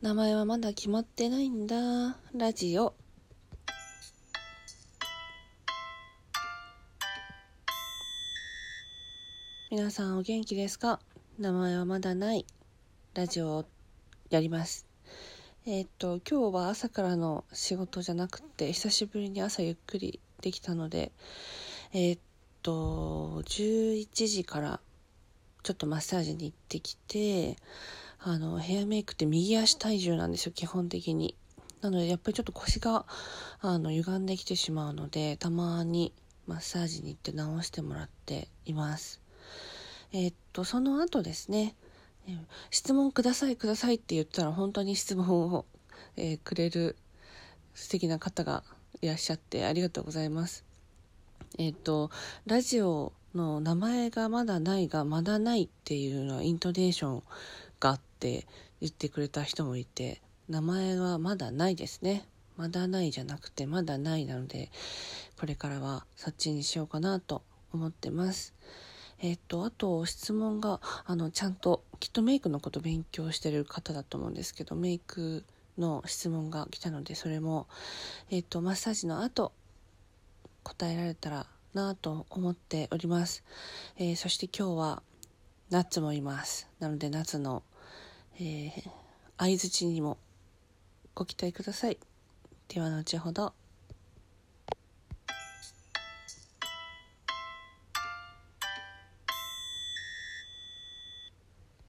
名前はまだ決まってないんだ。ラジオ。皆さんお元気ですか？名前はまだない。ラジオをやります。えー、っと、今日は朝からの仕事じゃなくて、久しぶりに朝ゆっくりできたので、えー、っと、11時からちょっとマッサージに行ってきて、あの、ヘアメイクって右足体重なんですよ、基本的に。なので、やっぱりちょっと腰が、あの、歪んできてしまうので、たまにマッサージに行って直してもらっています。えー、っと、その後ですね、質問くださいくださいって言ったら本当に質問を、えー、くれる素敵な方がいらっしゃってありがとうございます。えっ、と、ラジオの名前がまだないがまだないっていうのはイントネーションがあって言ってくれた人もいて名前はまだないですね。まだないじゃなくてまだないなのでこれからはそっちにしようかなと思ってます。えっ、とあと質問があのちゃんときっとメイクのこと勉強してる方だと思うんですけどメイクの質問が来たのでそれもえっ、とマッサージの後答えられたらなと思っております、えー、そして今日はナッツもいます。なので夏の、えー、相づちにもご期待ください。では後ほど。